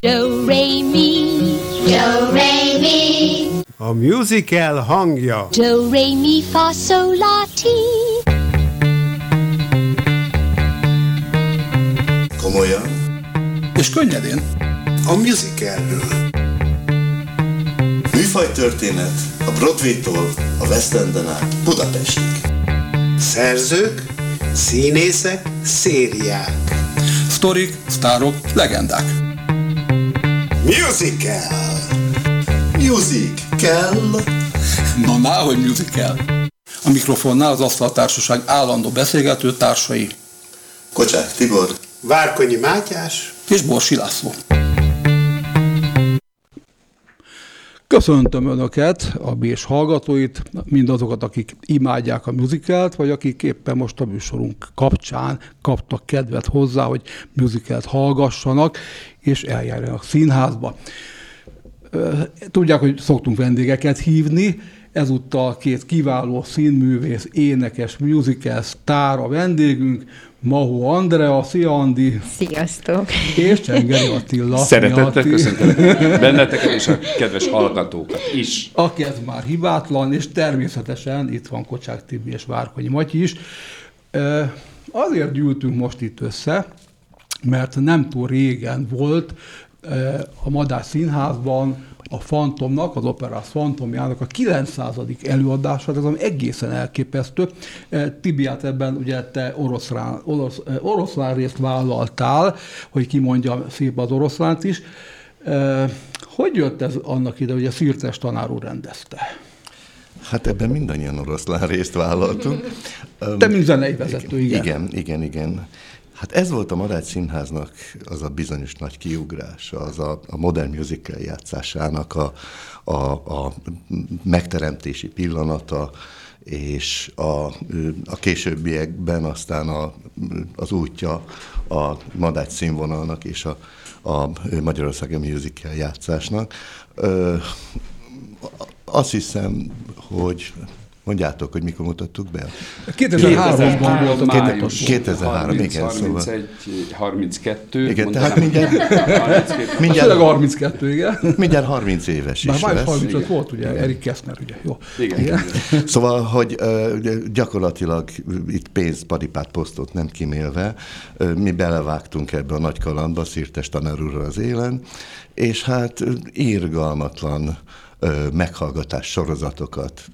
Do, re, mi. Do, re, mi. A musical hangja. Do, re, mi, fa, sol, la, ti. Komolyan? És könnyedén. A musicalről. Műfaj történet a Broadway-tól a West Enden át Budapestig. Szerzők, színészek, szériák. Sztorik, sztárok, legendák. Musical! Music kell. Na, náhogy musical. A mikrofonnál az Asztaltársaság állandó beszélgető társai Kocsák Tibor. Várkonyi Mátyás. és Borsi László. Köszöntöm Önöket, a Bés hallgatóit, mindazokat, akik imádják a musicalt, vagy akik éppen most a műsorunk kapcsán kaptak kedvet hozzá, hogy musicalt hallgassanak, és eljárjanak színházba. Tudják, hogy szoktunk vendégeket hívni, ezúttal két kiváló színművész, énekes, musical sztár a vendégünk, Mahó Andrea, szia Andi, Sziasztok! és Csengeri Attila. Szeretettel köszöntelek benneteket és a kedves hallgatókat is. Aki ez már hibátlan, és természetesen itt van Kocsák Tibi és Várkonyi Matyi is. Azért gyűltünk most itt össze, mert nem túl régen volt a Madás Színházban a Fantomnak, az Operász Fantomjának a 900. előadása, ez ami egészen elképesztő. Ö, Tibiát ebben ugye te oroszlán, orosz, ö, oroszlán részt vállaltál, hogy kimondja szép az oroszlánt is. Ö, Hogy jött ez annak ide, hogy a Szirtes tanár úr rendezte? Hát ebben mindannyian oroszlán részt vállaltunk. Te, mint zenei vezető, igen. Igen, igen, igen. Hát ez volt a Marács Színháznak az a bizonyos nagy kiugrása, az a, a modern musical játszásának a, a, a megteremtési pillanata, és a, a későbbiekben aztán a, az útja a Madács színvonalnak és a, a Magyarországi musical játszásnak. Ö, azt hiszem, hogy mondjátok, hogy mikor mutattuk be? 2003-ban volt a május május. 2003, 30, igen, szóval. 31, 32. Igen, mondanám. tehát mindjárt- 32. Mindjárt Mindjárt, 32, igen. mindjárt 30 éves Már is május lesz. 35 igen. volt, ugye, Erik Kessner, ugye, jó. Igen, igen. Szóval, hogy gyakorlatilag itt pénzt, paripát, posztot nem kimélve, mi belevágtunk ebbe a nagy kalandba, Szirtes tanár úrral az élen, és hát ö, meghallgatás sorozatokat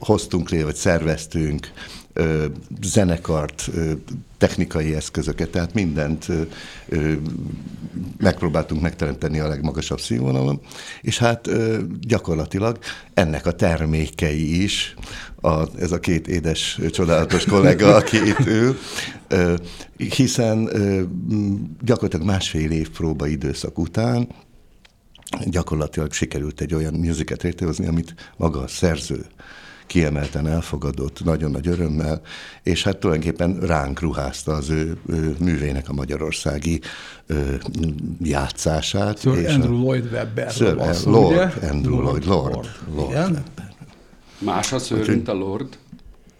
hoztunk létre, vagy szerveztünk, zenekart, technikai eszközöket, tehát mindent megpróbáltunk megteremteni a legmagasabb színvonalon, és hát gyakorlatilag ennek a termékei is, a, ez a két édes, csodálatos kollega, aki itt ül, hiszen gyakorlatilag másfél év próba időszak után gyakorlatilag sikerült egy olyan musicet létrehozni, amit maga a szerző kiemelten elfogadott, nagyon nagy örömmel, és hát tulajdonképpen ránk ruházta az ő, ő művének a magyarországi ö, játszását. Sir és Andrew a, Lloyd Webber. Sir Lord Andrew Lloyd, Lord, Lord. Igen? Webber. Más a szőr, mint a Lord.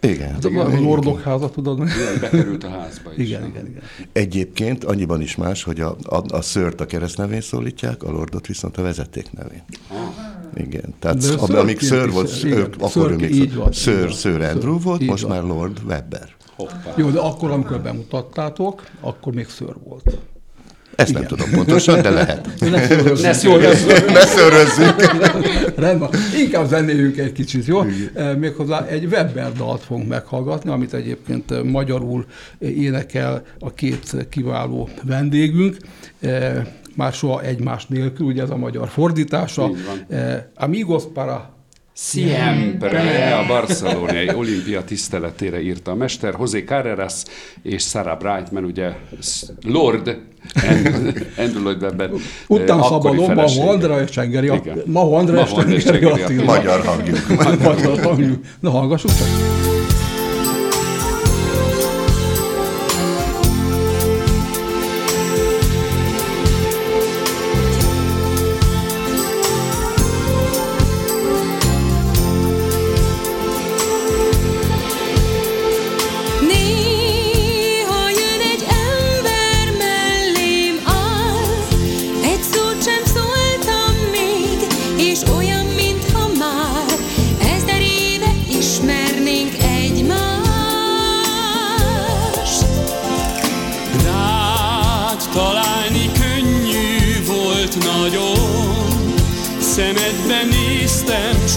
Igen. Hát a Lordok háza, tudod? Igen, bekerült a házba is. Igen, igen, igen. Egyébként annyiban is más, hogy a, a, a szőrt a keresztnevén szólítják, a lordot viszont a vezeték nevén. Igen, tehát am, amíg is, volt, igen. ők, akkor ő még van, van. szőr Andrew volt, most van. már Lord Webber. Hoppá. Jó, de akkor, amikor bemutattátok, akkor még ször volt. Ezt nem tudom pontosan, de lehet. Ne szőrözzünk. Ne szőrözzünk. Ne szőrözzük. Rendben. Inkább zenéljünk egy kicsit, jó? Eh, Méghozzá egy Webber dalt fogunk meghallgatni, amit egyébként eh, magyarul eh, énekel a két kiváló vendégünk. Már soha egymás nélkül, ugye ez a magyar fordítása. Eh, Amigos para Siempre a barcelonai olimpia tiszteletére írta a mester, José Carreras és Sarah Brightman, ugye Lord Andrew Lloyd Webber Utána akkori szabadon. Maho Andrea és Csengeri. Maho Andrea és Csengeri. Magyar hangjuk. Magyar hangjuk. Na, hallgassuk csak.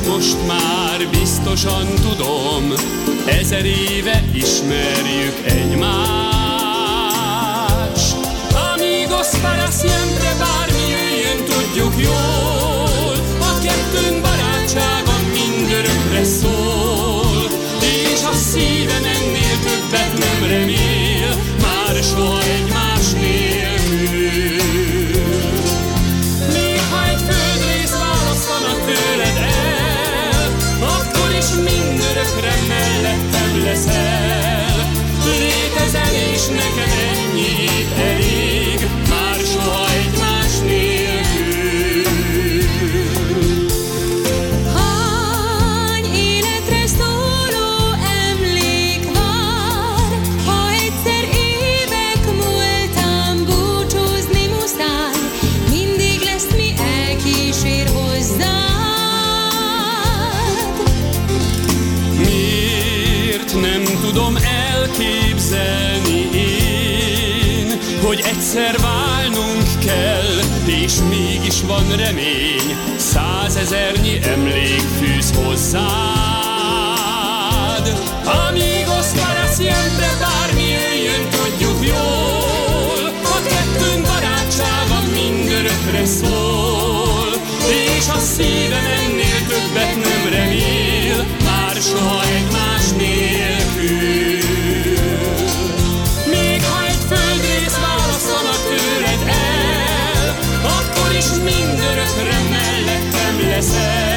Most már biztosan tudom Ezer éve ismerjük egymást. Amigos para siempre, bármi jöjjön, tudjuk jól elképzelni én, hogy egyszer válnunk kell, és mégis van remény, százezernyi emlék fűz hozzád. Amigos para siempre, bármi jöjjön, tudjuk jól, a kettőnk barátsága mindörökre szól, és a szívem ennél többet nem remél, már soha egymás nélkül. said.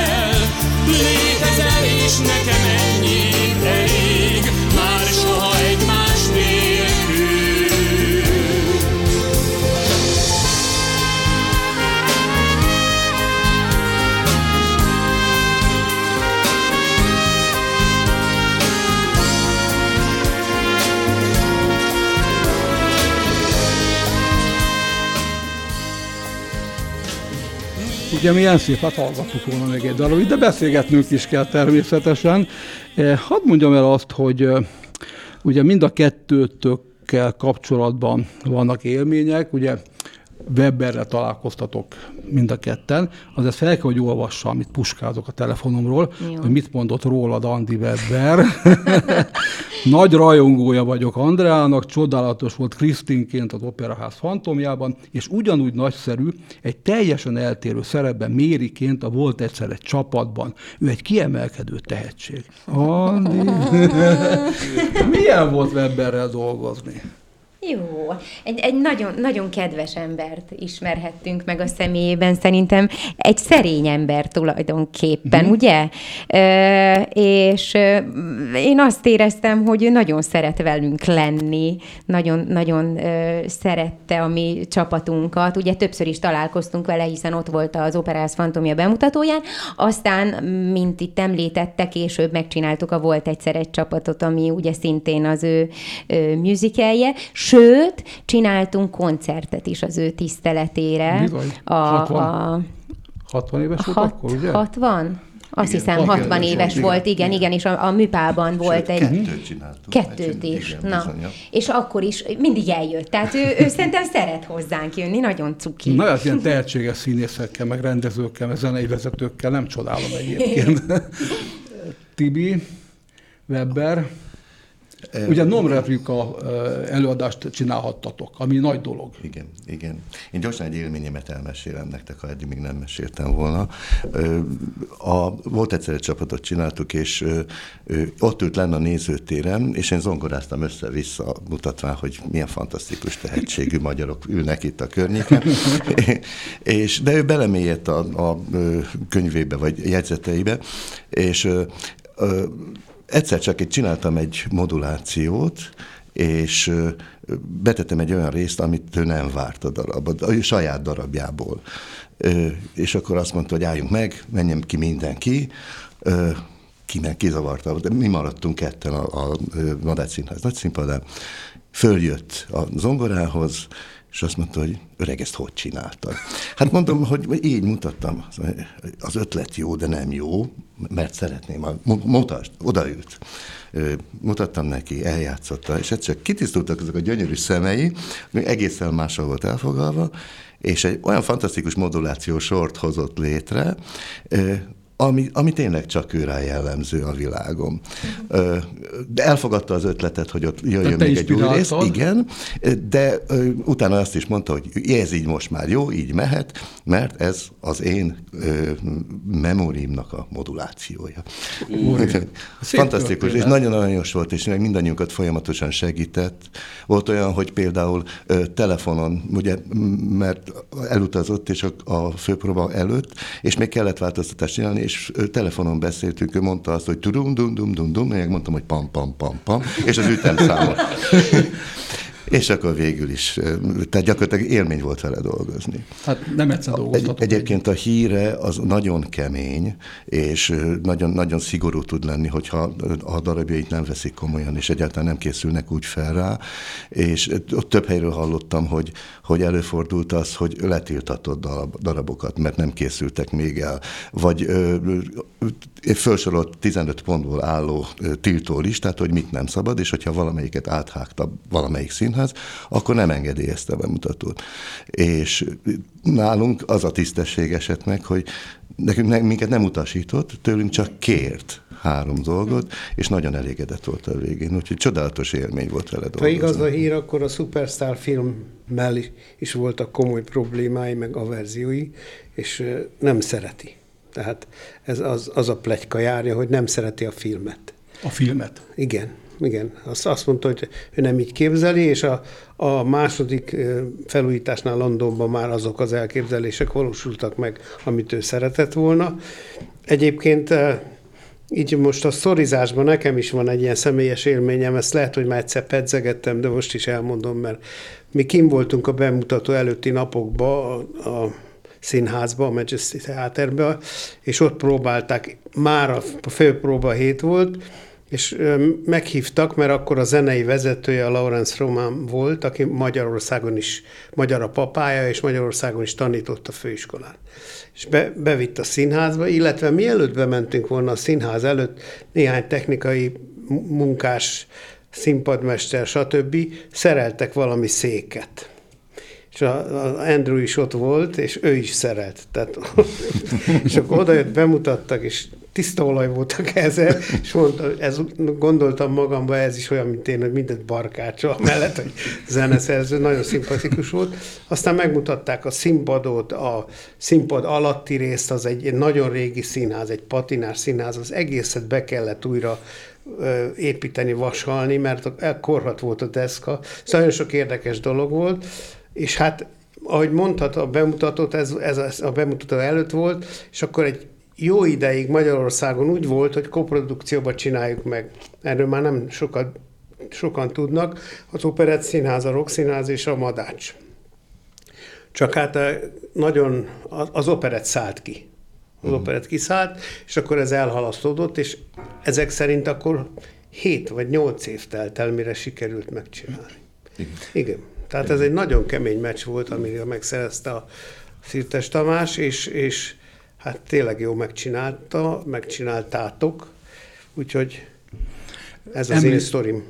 Ugye milyen szép, hát hallgattuk volna még egy darabig, de beszélgetnünk is kell természetesen. Eh, Hadd mondjam el azt, hogy eh, ugye mind a kettőtökkel kapcsolatban vannak élmények, ugye Weberrel találkoztatok mind a ketten, azért fel kell, hogy olvassa, amit puskázok a telefonomról, Jó. hogy mit mondott rólad Andi Weber. Nagy rajongója vagyok Andreának, csodálatos volt Krisztinként az Operaház fantomjában, és ugyanúgy nagyszerű, egy teljesen eltérő szerepben Mériként a Volt egyszer egy csapatban. Ő egy kiemelkedő tehetség. Andi, milyen volt Weberrel dolgozni? Jó, egy, egy nagyon, nagyon kedves embert ismerhettünk meg a személyében, szerintem egy szerény ember tulajdonképpen, Mhm. ugye? Ö, és én azt éreztem, hogy ő nagyon szeret velünk lenni, nagyon, nagyon szerette a mi csapatunkat, ugye többször is találkoztunk vele, hiszen ott volt az Operász Fantomia bemutatóján, aztán, mint itt említette, később megcsináltuk a Volt egyszer egy csapatot, ami ugye szintén az ő ö, musicalje, sőt, csináltunk koncertet is az ő tiszteletére. Bizony. A, 60. a 60 éves volt hat, akkor, ugye? 60? Azt Igen, hiszem, 60 60 éves éves volt, volt, igen, igen, és a, a műpában volt Sőt, egy... kettőt csináltunk. Kettőt Igen, is, igen, na. És akkor is mindig eljött. Tehát ő, ő szerintem szeret hozzánk jönni, nagyon cuki. Na, hát ilyen tehetséges színészekkel, meg rendezőkkel, meg zenei vezetőkkel nem csodálom egyébként. Tibi, Weber, ugye non-replika előadást csinálhattatok, ami nagy dolog. Igen, igen. Én gyorsan egy élményemet elmesélem nektek, ha eddig még nem meséltem volna. A, volt egyszer egy csapatot csináltuk, és ott ült lenne a nézőtéren, és én zongoráztam össze-vissza, mutatván, hogy milyen fantasztikus tehetségű magyarok ülnek itt a környéken. és, de ő belemélyedt a, a könyvébe, vagy jegyzeteibe, és egyszer csak egy csináltam egy modulációt, és betettem egy olyan részt, amit ő nem várt a darabot, a saját darabjából. És akkor azt mondta, hogy álljunk meg, menjen ki mindenki, Ö, ki meg kizavarta, de mi maradtunk ketten a, a Madács Színház nagy színpadán. Följött a zongorához, És azt mondta, hogy öreg, ezt hogy csináltad? Hát mondom, hogy így mutattam. Az ötlet jó, de nem jó, mert szeretném. Mu- Mutasd, odaült. Mutattam neki, eljátszotta, és egyszer kitisztultak ezek a gyönyörű szemei, egészen máshol volt elfogalva, és egy olyan fantasztikus modulációs sort hozott létre, ami, ami tényleg csak ő rá jellemző a világon. Ö, De elfogadta az ötletet, hogy ott jöjjön még egy új rész, igen, de utána azt is mondta, hogy ez így most már jó, így mehet, mert ez az én ö, memóriumnak a modulációja. Fantasztikus, és nagyon aranyos volt, és meg mindannyiunkat folyamatosan segített. Volt olyan, hogy például telefonon, ugye, mert elutazott, és a, a főpróba előtt, és még kellett változtatást csinálni, és telefonon beszéltünk, ő mondta azt, hogy tudum, dum, dum, dum, dum, meg mondtam, hogy pam, pam, pam, pam, és az ütemszámot. És akkor végül is, tehát gyakorlatilag élmény volt vele dolgozni. Hát nem egyszer Egy, dolgoztatok. egyébként a híre az nagyon kemény, és nagyon, nagyon szigorú tud lenni, hogyha a darabjait nem veszik komolyan, és egyáltalán nem készülnek úgy fel rá. És ott több helyről hallottam, hogy, hogy előfordult az, hogy letiltatott darab, darabokat, mert nem készültek még el. Vagy ö, felsorolt 15 pontból álló tiltó listát, hogy mit nem szabad, és hogyha valamelyiket áthágta valamelyik színház, akkor nem engedélyezte a bemutatót. És nálunk az a tisztesség esett meg, hogy nekünk ne, minket nem utasított, tőlünk csak kért három dolgot, és nagyon elégedett volt a végén. Úgyhogy csodálatos élmény volt vele Ha dolgozni. igaz a hír, akkor a Superstar filmmel is- voltak komoly problémái, meg averziói, és nem szereti. Tehát ez az, az a plegyka járja, hogy nem szereti a filmet. A filmet. Igen, igen. Azt, azt mondta, hogy ő nem így képzeli, és a, a második felújításnál Londonban már azok az elképzelések valósultak meg, amit ő szeretett volna. Egyébként így most a sztorizásban nekem is van egy ilyen személyes élményem, ezt lehet, hogy már egyszer pedzegettem, de most is elmondom, mert mi kim voltunk a bemutató előtti napokban a, a színházba, a Majesty Theaterbe, és ott próbálták, már a főpróba hét volt, és meghívtak, mert akkor a zenei vezetője a Lawrence Roman volt, aki Magyarországon is, magyar a papája, és Magyarországon is tanított a főiskolán. És be, bevitt a színházba, illetve mielőtt bementünk volna a színház előtt, néhány technikai mu- munkás, színpadmester, stb. szereltek valami széket. És a, a Andrew is ott volt, és ő is szerelt. Tehát, és akkor odajött, bemutattak, és tiszta olaj volt a keze, és mondta, ez, gondoltam magamban, ez is olyan, mint én, hogy mindent barkácsol mellett, hogy zeneszerző, nagyon szimpatikus volt. Aztán megmutatták a színpadot, a színpad alatti részt, az egy, egy nagyon régi színház, egy patinás színház, az egészet be kellett újra építeni, vasalni, mert korhat volt a deszka. Szóval nagyon sok érdekes dolog volt, és hát, ahogy mondhat, a bemutatót, ez, ez a- a bemutató előtt volt, és akkor egy jó ideig Magyarországon úgy volt, hogy koprodukcióban csináljuk meg. Erről már nem sokat, sokan tudnak. Az Operett Színház, a Rock Színház és a Madács. Csak hát eh, nagyon az- operett szállt ki. Az operett kiszállt, és akkor ez elhalasztódott, és ezek szerint akkor 7 vagy 8 év telt el, mire sikerült megcsinálni. Igen. Igen. Tehát ez egy nagyon kemény meccs volt, amire megszerezte a Szirtes Tamás, és, és hát tényleg jó megcsinálta, megcsináltátok, úgyhogy ez az Említ- én sztorim.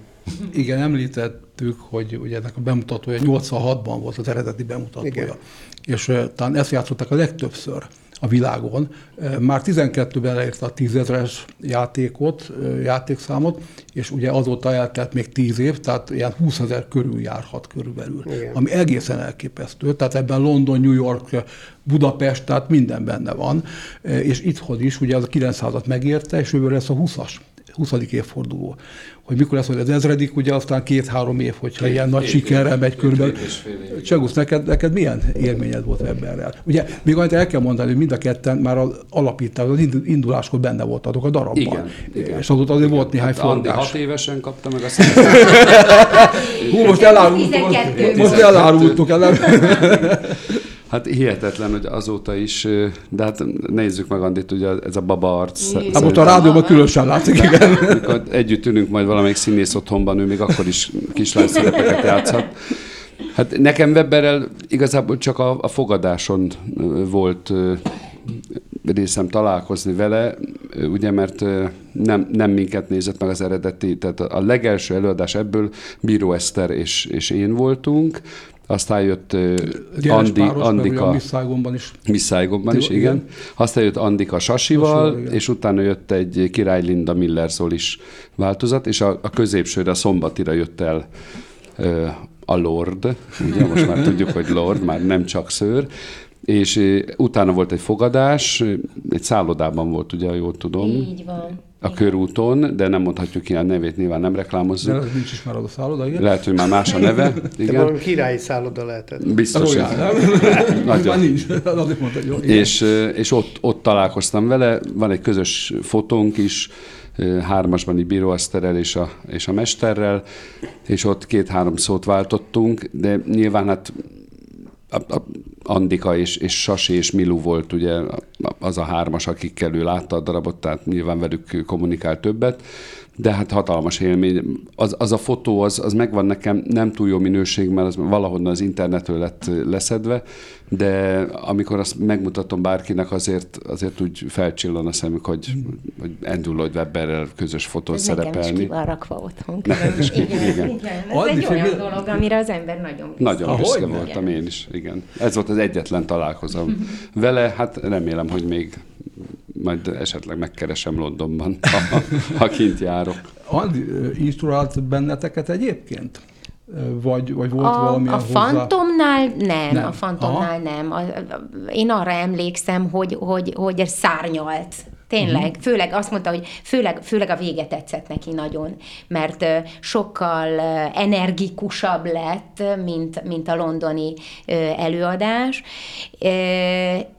Igen, említettük, hogy ugye ennek a bemutatója 86-ban volt az eredeti bemutatója. Igen. És uh, talán ezt játszották a legtöbbször a világon. Már 12-ben elérte a 10 ezeres játékot, játékszámot, és ugye azóta eltelt még 10 év, tehát ilyen 20 ezer körül járhat körülbelül. Igen. Ami egészen elképesztő. Tehát ebben London, New York, Budapest, tehát minden benne van. És itthon is, ugye az a 900-at megérte, és jövőre lesz a 20-as. 20. évforduló. Hogy mikor lesz, hogy az ezredik, ugye aztán két-három év, hogyha ilyen nagy év, sikerrel megy két körülbelül. Csagusz, neked, neked milyen élményed volt ebben? Ugye, még annyit el kell mondani, hogy mind a ketten már az alapítás, az indu- induláskor benne voltatok a darabban. Igen, igen. És azóta azért volt néhány Hát Andi forgás. hat évesen kapta meg a. Hú, most elárultuk. 12. Most elárultuk el. Hát hihetetlen, hogy azóta is, de hát nézzük meg Andit, ugye ez a baba arc. Hát most a rádióban különösen látszik, igen. Amikor együtt ülünk majd valamelyik színész otthonban, ő még akkor is kislány szerepeket játszhat. Hát nekem Webberrel igazából csak a, a fogadáson volt részem találkozni vele, ugye, mert nem, nem minket nézett meg az eredeti, tehát a legelső előadás ebből Bíró Eszter és, és én voltunk, aztán jött ö, Andi, Andika. Andika, Miss Saigonban is. Miss Saigonban is, Igen. igen. Aztán jött Andika Sasival, Sasival, és utána jött egy Király Linda Miller is változat, és a, a középsőre, a szombatira jött el a Lord, ugye most már tudjuk, hogy Lord, már nem csak szőr, és utána volt egy fogadás, egy szállodában volt, ugye, jól tudom, Így van. A körúton, de nem mondhatjuk ki a nevét, nyilván nem De reklámozzuk. ez nincs is már a szálloda, igen. Lehet, hogy már más a neve, De igen. valami királyi szálloda lehetett. Biztos, nem? Nagyon. Már nincs. Azért mondta, hogy jó. igen. És, és ott, ott találkoztam vele, van egy közös fotónk is, hármasban így Bíró Eszterrel és a, és a mesterrel, és ott két-három szót váltottunk, de nyilván hát a, a Andika és, és Sasi és Milu volt ugye az a hármas, akikkel ő látta a darabot, tehát nyilván velük kommunikált többet, de hát hatalmas élmény. Az, az a fotó, az, az megvan nekem, nem túl jó minőség, mert az valahonnan az internetről lett leszedve, de amikor azt megmutatom bárkinek, azért, azért úgy felcsillan a szemük, hogy, hogy Andrew Lloyd Webberrel közös fotón Ez nekem is szerepelni. ki van rakva otthon. Nekem is ki- igen, igen. igen. Ez egy olyan dolog, amire az ember nagyon büszke. Nagyon Ahogy büszke voltam én is, igen. Ez volt az egyetlen találkozom vele, hát remélem, hogy még majd esetleg megkeresem Londonban, ha, ha kint járok. Andi instruált benneteket egyébként? Vagy, vagy volt A, valamilyen a hozzá... Fantomnál nem, Nem. nem. a Fantomnál nem. A, a, én arra emlékszem, hogy, hogy, hogy szárnyalt. Tényleg, uh-huh. főleg azt mondta, hogy főleg, főleg a vége tetszett neki nagyon, mert sokkal energikusabb lett, mint, mint a londoni előadás,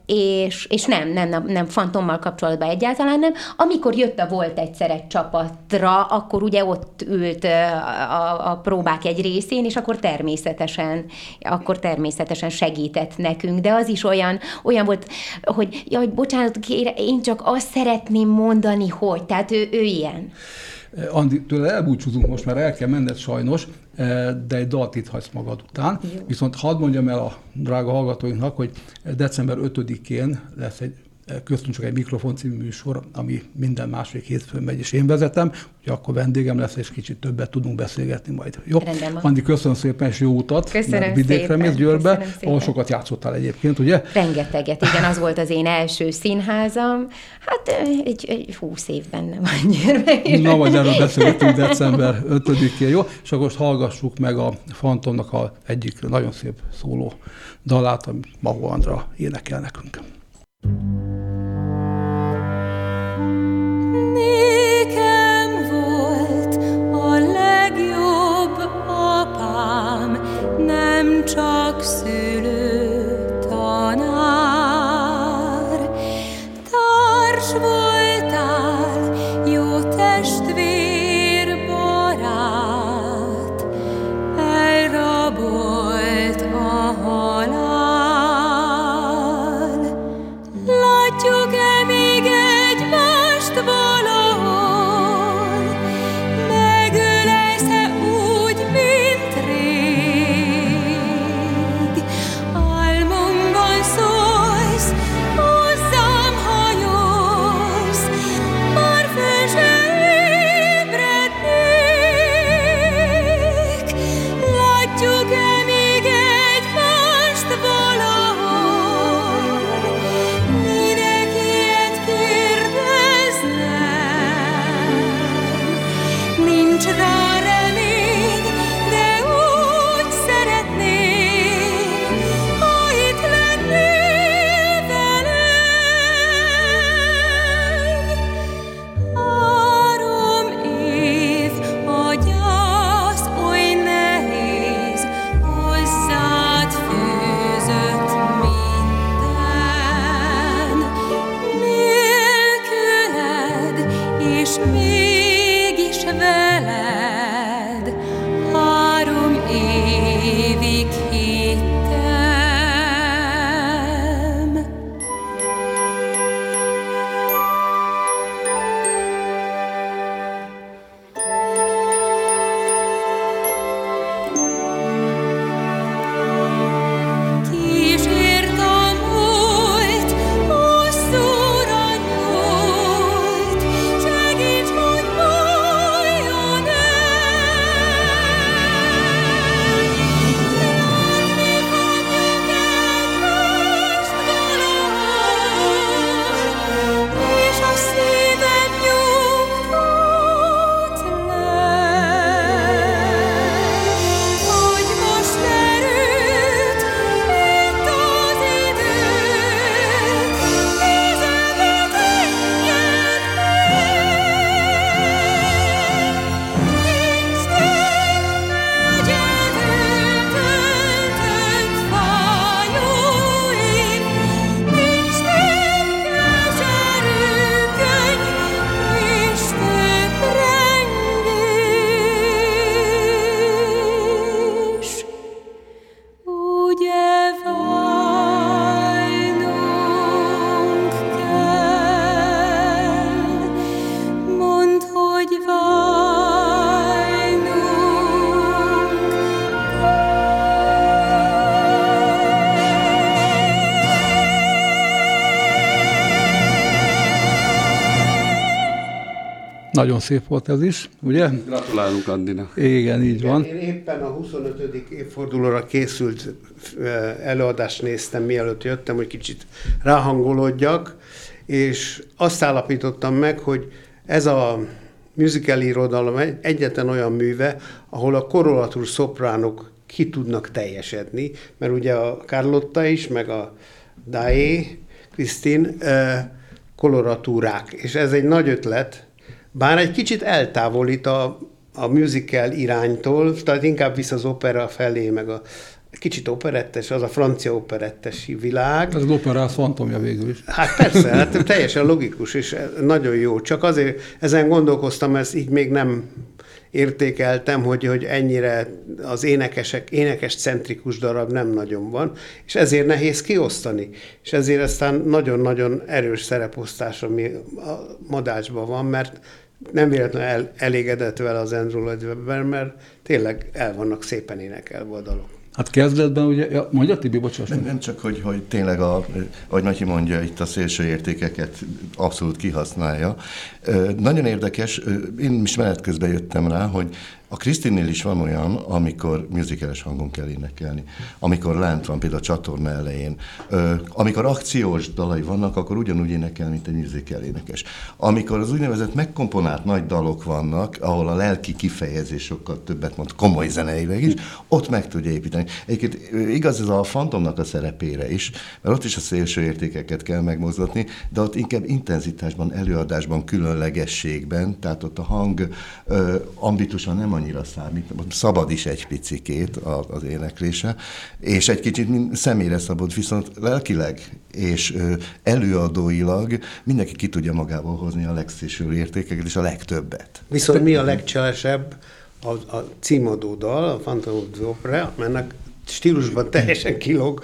és, és nem, nem, nem, nem fantommal kapcsolatban egyáltalán nem. Amikor jött a Volt egyszer egy csapatra, akkor ugye ott ült a, a próbák egy részén, és akkor természetesen, akkor természetesen segített nekünk, de az is olyan, olyan volt, hogy jaj, bocsánat, kére, én csak azt szeretném mondani, hogy, tehát ő, ő ilyen. Andi, tőle elbúcsúzunk most, mert el kell menned sajnos, eh, de egy dalt itt hagysz magad után. Jó. Viszont hadd mondjam el a drága hallgatóinknak, hogy december 5-én lesz egy eh, köztünk csak egy mikrofon című műsor, ami minden második hétfőn megy, és én vezetem, úgyhogy akkor vendégem lesz, és kicsit többet tudunk beszélgetni majd. Jó? Rendben. Andi, köszönöm szépen, és jó utat. Köszönöm vidékre mész Győrbe, ahol sokat játszottál egyébként, ugye? Rengeteget, igen, az volt az én első színházam. Hát egy, egy húsz év benne van gyermek. Na, majd erről beszélgetünk december 5-én, jó? És akkor most hallgassuk meg a Fantomnak a egyik nagyon szép szóló dalát, amit Mahó Andra énekel nekünk. Nékem nem Nagyon szép volt ez is, ugye? Gratulálunk Andina. Igen, így van. Én éppen a 25. évfordulóra készült előadást néztem, mielőtt jöttem, hogy kicsit ráhangolódjak, és azt állapítottam meg, hogy ez a musical irodalom egy- egyetlen olyan műve, ahol a korolatúr szopránok ki tudnak teljesedni, mert ugye a Carlotta is, meg a Daé, Krisztin, koloratúrák, és ez egy nagy ötlet, bár egy kicsit eltávolít a, a musical iránytól, tehát inkább visz az opera felé, meg a kicsit operettes, az a francia operettes világ. Ez az opera az fantomja végül is. Hát persze, hát teljesen logikus, és nagyon jó. Csak azért ezen gondolkoztam, ezt így még nem értékeltem, hogy, hogy ennyire az énekesek, énekes centrikus darab nem nagyon van, és ezért nehéz kiosztani. És ezért aztán nagyon-nagyon erős szereposztás, ami a madácsban van, mert nem véletlenül el, elégedett vele az Andrew Lloyd mert tényleg el vannak szépen énekelve a dalok. Hát kezdetben ugye, ja, mondja Tibi, bocsáss Nem, nem csak, hogy, hogy tényleg, a, ahogy Matyi mondja, itt a szélső értékeket abszolút kihasználja. Nagyon érdekes, én is menet közben jöttem rá, hogy a Krisztinnél is van olyan, amikor musicales hangon kell énekelni. Amikor lent van, például a csatorna elején. Ö, amikor akciós dalai vannak, akkor ugyanúgy énekel, mint egy musical énekes. Amikor az úgynevezett megkomponált nagy dalok vannak, ahol a lelki kifejezés sokkal többet mond, komoly zeneileg is, ott meg tudja építeni. Egyébként igaz ez a fantomnak a szerepére is, mert ott is a szélső értékeket kell megmozgatni, de ott inkább intenzitásban, előadásban, különlegességben, tehát ott a hang ö, ambitusa nem annyira számít, szabad is egy picikét az éneklése, és egy kicsit személyre szabad, viszont lelkileg és előadóilag mindenki ki tudja magából hozni a legszélsőbb értékeket és a legtöbbet. Viszont mi a legcselesebb a, a címadó dal, a Phantom of the Opera, mennek stílusban teljesen kilóg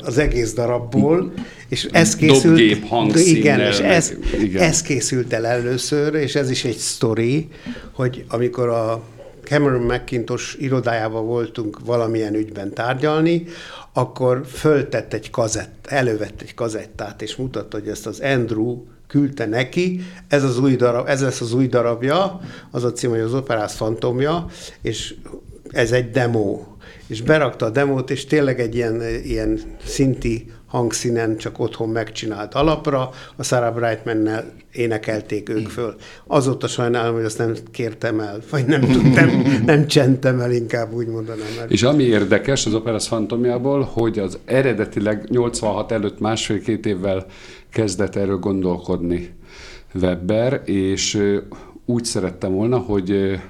az egész darabból, és ez készült... Dobgép hangszínnel, Igen, és ez, igen. ez készült el először, és ez is egy sztori, hogy amikor a Cameron McIntosh irodájában voltunk valamilyen ügyben tárgyalni, akkor föltett egy kazett, elővett egy kazettát, és mutatta, hogy ezt az Andrew küldte neki, ez, az új darab, ez lesz az új darabja, az a cím, hogy az operász fantomja, és ez egy demo. És berakta a demót, és tényleg egy ilyen, ilyen szinti hangszínen csak otthon megcsinált alapra, a Sarah Brightman-nel énekelték ők föl. Azóta sajnálom, hogy azt nem kértem el, vagy nem tudtam, nem csentem el, inkább úgy mondanám. Mert És ami érdekes az Operas Fantomjából, hogy az eredetileg 86 előtt másfél-két évvel kezdett erről gondolkodni Webber, és úgy szerettem volna, hogy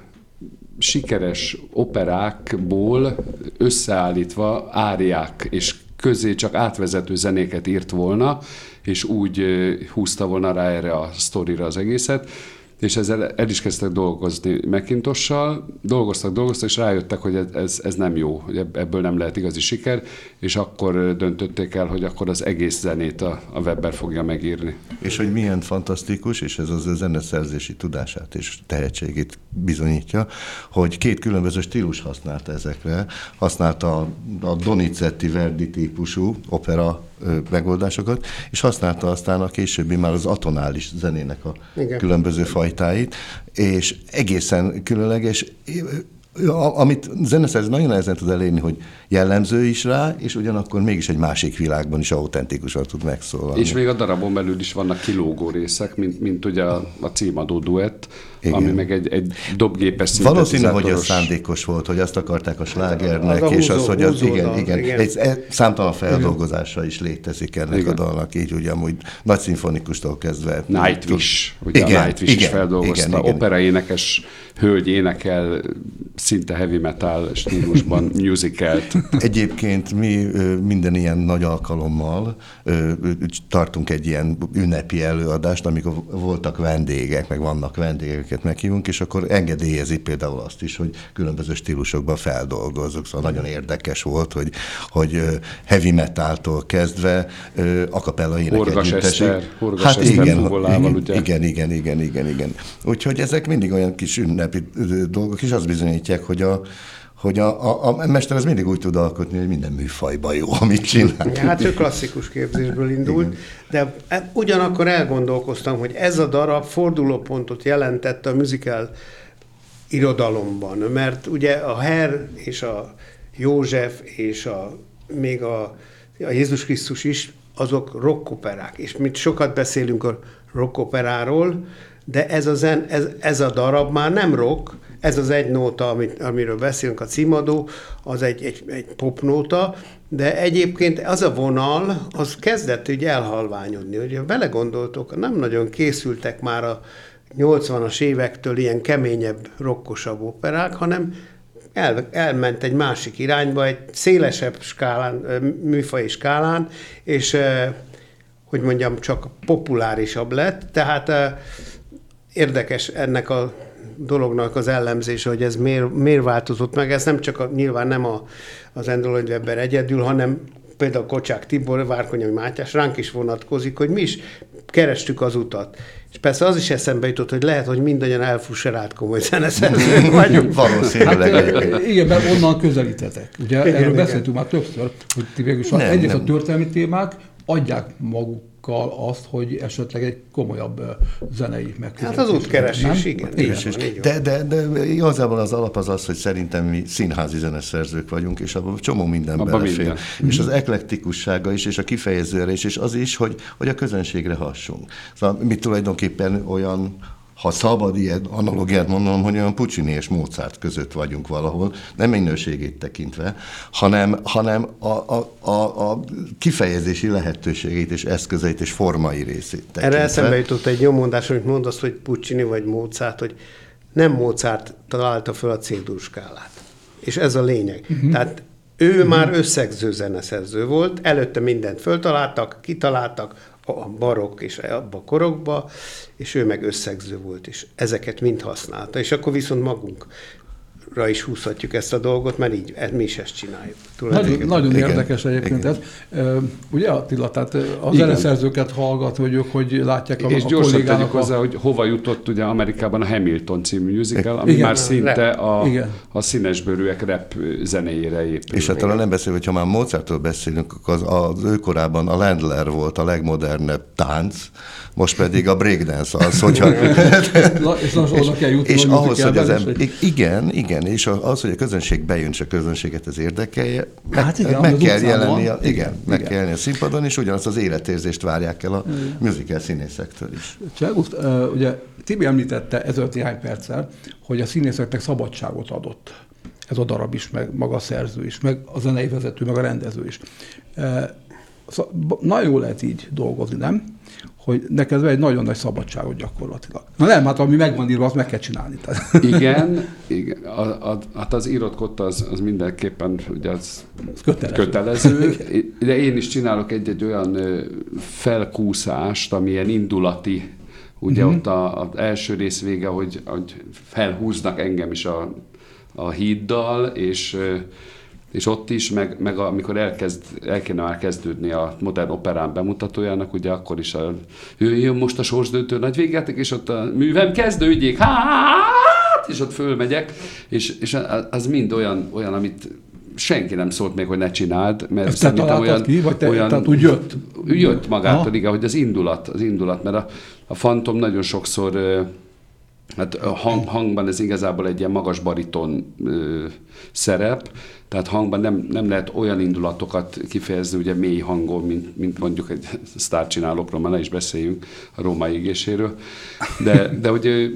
sikeres operákból összeállítva áriák és közé csak átvezető zenéket írt volna, és úgy húzta volna rá erre a sztorira az egészet, és ezzel el is kezdtek dolgozni Macintossal, dolgoztak, dolgoztak, és rájöttek, hogy ez, ez, nem jó, hogy ebb- ebből nem lehet igazi siker, és akkor döntötték el, hogy akkor az egész zenét a, a Webber fogja megírni. És hogy milyen fantasztikus, és ez az ő zeneszerzési tudását és tehetségét bizonyítja, hogy két különböző stílus használta ezekre. Használta a, a Donizetti Verdi típusú opera megoldásokat, és használta aztán a későbbi már az atonális zenének a Igen. különböző fajtáit, és egészen különleges, amit zeneszerző nagyon nehezen tud elérni, hogy jellemző is rá, és ugyanakkor mégis egy másik világban is autentikusan tud megszólalni. És még a darabon belül is vannak kilógó részek, mint, mint ugye a, a címadó duett, Igen. ami meg egy, egy dobgépes Valószínű, hogy ez szándékos volt, hogy azt akarták a slágernek, Az a és húzó- az, hogy az, húzódal, igen, igen, igen. egy egy számtalan feldolgozása is létezik ennek Igen. a dalnak, így ugye amúgy nagy szimfonikustól kezdve. Nightwish, ugye Igen, a Nightwish igen, is feldolgozta. igen, igen. Opera énekes hölgy énekel szinte heavy metal stílusban musicalt. Egyébként mi minden ilyen nagy alkalommal tartunk egy ilyen ünnepi előadást, amikor voltak vendégek, meg vannak vendégeket meghívunk, és akkor engedélyezik például azt is, hogy különböző stílusokban feldolgozzuk. Szóval nagyon érdekes volt, hogy, hogy heavy metaltól kezdve ö, a capella éneket Horgas gyűjtessék. Eszter, Horgas Eszter fuvolával, igen, ugye? igen, igen, igen, igen, igen. Úgyhogy ezek mindig olyan kis ünnepi dolgok, és azt bizonyítják, hogy a hogy a, a, a mester az mindig úgy tud alkotni, hogy minden műfajban jó, amit csinál. Ja, hát ő klasszikus képzésből indult, Igen. de e- ugyanakkor elgondolkoztam, hogy ez a darab fordulópontot jelentette a musical irodalomban, mert ugye a Herr és a József és a, még a, a Jézus Krisztus is, azok rockoperák, és mit sokat beszélünk a rockoperáról, de ez a, zen, ez, ez a darab már nem rock, ez az egy nóta, amit, amiről beszélünk, a címadó, az egy, egy, egy popnóta, de egyébként az a vonal, az kezdett így elhalványodni. Ugye belegondoltok, nem nagyon készültek már a 80-as évektől ilyen keményebb, rokkosabb operák, hanem el, elment egy másik irányba, egy szélesebb skálán, műfai skálán, és hogy mondjam, csak populárisabb lett. Tehát érdekes ennek a dolognak az ellenzése, hogy ez miért, miért változott meg. Ez nem csak a, nyilván nem a, az Android Webber egyedül, hanem például Kocsák Tibor, Várkonyi Mátyás ránk is vonatkozik, hogy mi is kerestük az utat. És persze az is eszembe jutott, hogy lehet, hogy mindannyian elfusserált komoly zeneszerzők vagyunk. Valószínűleg. Hát, igen, mert onnan közelítetek. Ugye igen, erről igen. beszéltünk már többször, hogy ti végül is egyrészt a történelmi témák adják maguk okkal azt, hogy esetleg egy komolyabb zenei megközelítés. Hát az útkeresés, igen. igen. igen. De, de, de igazából az alap az az, hogy szerintem mi színházi zeneszerzők vagyunk, és abban csomó minden abba belefér. Minden. És az eklektikussága is, és a kifejezőre is, és az is, hogy, hogy a közönségre hassunk. Szóval mi tulajdonképpen olyan ha szabad ilyen analógiát mondanom, hogy olyan Puccini és Mozart között vagyunk valahol, nem minőségét tekintve, hanem, hanem a, a, a, a kifejezési lehetőségét és eszközeit és formai részét tekintve. Erre eszembe jutott egy jó mondás, amit mondasz, hogy Puccini vagy Mozart, hogy nem Mozart találta fel a C-dur skálát. És ez a lényeg. Uh-huh. Tehát ő uh-huh. már összegző zeneszerző volt, előtte mindent föltaláltak, kitaláltak, a barokk és abba a korokba, és ő meg összegző volt, és ezeket mind használta. És akkor viszont magunk ra is húzhatjuk ezt a dolgot, mert így mi is ezt csináljuk. Nagyon, nagyon igen, érdekes egyébként igen. ez. Ugye Attila, tehát a zeneszerzőket hallgat, hogy ők hogy látják a, És a gyorsan tegyük hozzá, hogy hova jutott ugye Amerikában a Hamilton című musical, ami igen, már szinte a, igen. a színesbőrűek rap zenéjére épül. És hát talán nem beszél, hogy ha már Mozartról beszélünk, akkor az, az őkorában a Landler volt a legmodernebb tánc, most pedig a breakdance az, hogyha... és, és, kell jutni és ahhoz, hogy az ember, igen, igen, és az, hogy a közönség bejön, és a közönséget ez érdekelje, meg, hát igen, meg kell jelenni, a, igen, igen, meg igen. kell jelenni a színpadon, és ugyanazt az életérzést várják el a igen. musical színészektől is. Csak, uh, ugye Tibi említette ezelőtt néhány perccel, hogy a színészeknek szabadságot adott ez a darab is, meg maga a szerző is, meg a zenei vezető, meg a rendező is. Szóval nagyon jó lehet így dolgozni, nem? Hogy neked egy nagyon nagy szabadságot gyakorlatilag. Na nem, hát ami megvan írva, azt meg kell csinálni. Tehát. Igen, igen. A, a, hát az írott kotta az, az mindenképpen ugye az, kötelező. kötelező. De én is csinálok egy-egy olyan felkúszást, ami ilyen indulati, ugye mm-hmm. ott az első rész vége, hogy, hogy felhúznak engem is a, a híddal, és és ott is, meg, meg amikor elkezd, el kéne már kezdődni a modern operán bemutatójának, ugye akkor is a, ő jön most a sorsdöntő nagy végjáték, és ott a művem kezdődjék, hát, és ott fölmegyek, és, és az mind olyan, olyan, amit senki nem szólt még, hogy ne csináld, mert Ezt szerintem olyan, ki, vagy te, olyan, tehát úgy jött? Jött magától, igen, hogy az indulat, az indulat, mert a, a Fantom nagyon sokszor Hát hang, hangban ez igazából egy ilyen magas bariton ö, szerep, tehát hangban nem, nem lehet olyan indulatokat kifejezni, ugye mély hangon, mint, mint mondjuk egy sztárcsinálókról, már ne is beszéljünk a római égéséről, de, de hogy